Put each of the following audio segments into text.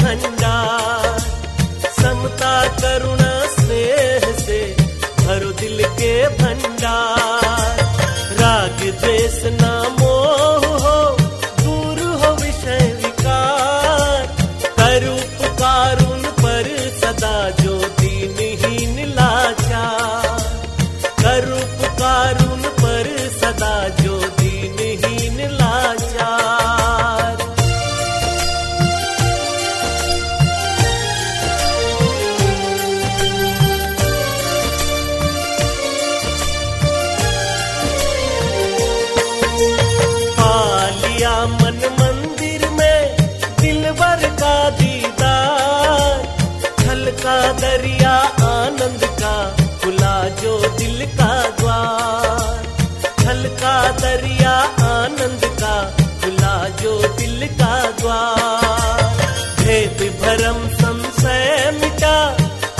भंडार समता करुणा स्नेह से भरो दिल के भंडार। राग द्वेष दरिया आनंद का खुला जो दिल का द्वार छल का दरिया आनंद का खुला जो दिल का द्वार भेद भरम संशय मिटा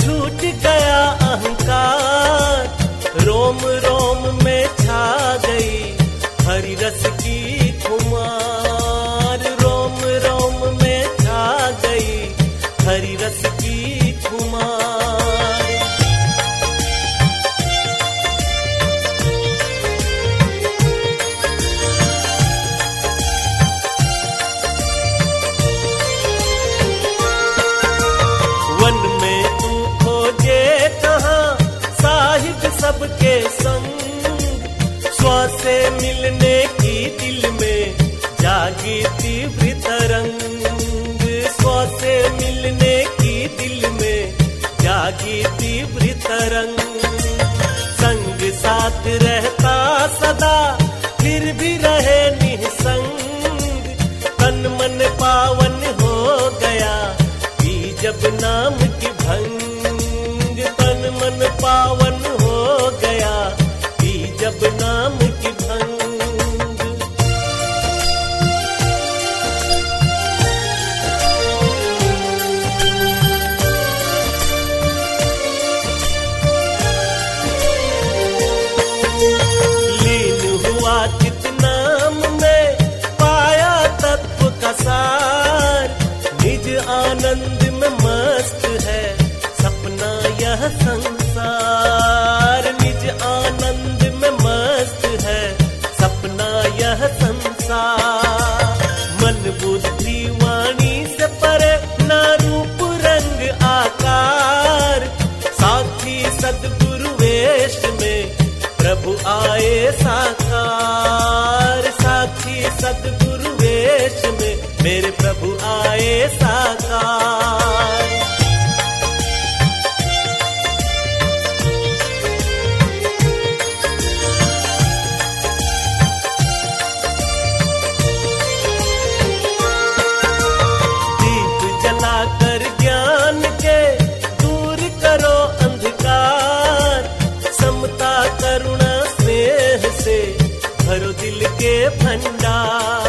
छूट गया अहंकार। रोम रोम में छा गई हरि रस की सबके संग स्व से मिलने की दिल में जागी तीव्र तरंग। स्व मिलने की दिल में जागी तीव्र तरंग। संग साथ रहता सदा, फिर भी रहे निसंग। तन मन पावन हो गया जब नाम की भंग। तन मन पावन आनंद में मस्त है। सपना यह संसार, निज आनंद में मस्त है। सपना यह संसार, मन बुद्धि वाणी से परे ना रूप रंग आकार। साक्षी सदगुरु वेश में प्रभु आए साकार। साक्षी सदगुरु वेश में मेरे प्रभु आए साकार। दीप जलाकर ज्ञान के दूर करो अंधकार। समता, करुणा, स्नेह से भरो दिल के भंडार।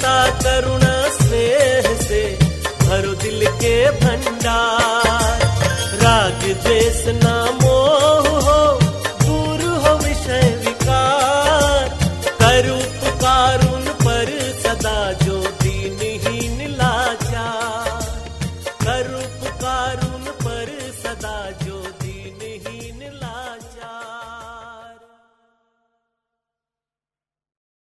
समता करुणा स्नेह से भरो दिल के भंडार।